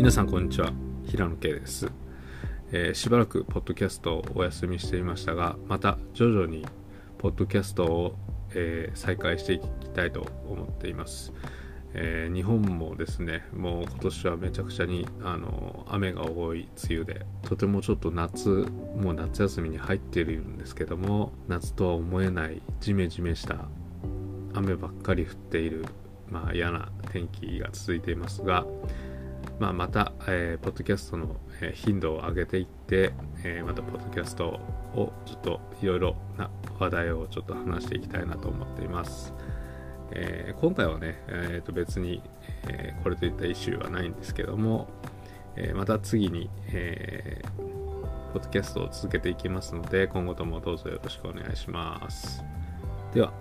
皆さんこんにちは。平野圭です、えー、しばらくポッドキャストをお休みしていましたがまた徐々にポッドキャストを、えー、再開していきたいと思っています、えー、日本もですねもう今年はめちゃくちゃにあの雨が多い梅雨でとてもちょっと夏もう夏休みに入っているんですけども夏とは思えないジメジメした雨ばっかり降っているまあ嫌な天気が続いていますが、まあ、また、えー、ポッドキャストの、頻度を上げていって、えー、またポッドキャストをちょっといろいろな話題をちょっと話していきたいなと思っています。えー、今回はね、えー、と別に、えー、これといったイシューはないんですけども、えまた次に、えポッドキャストを続けていきますので、今後ともどうぞよろしくお願いします。では、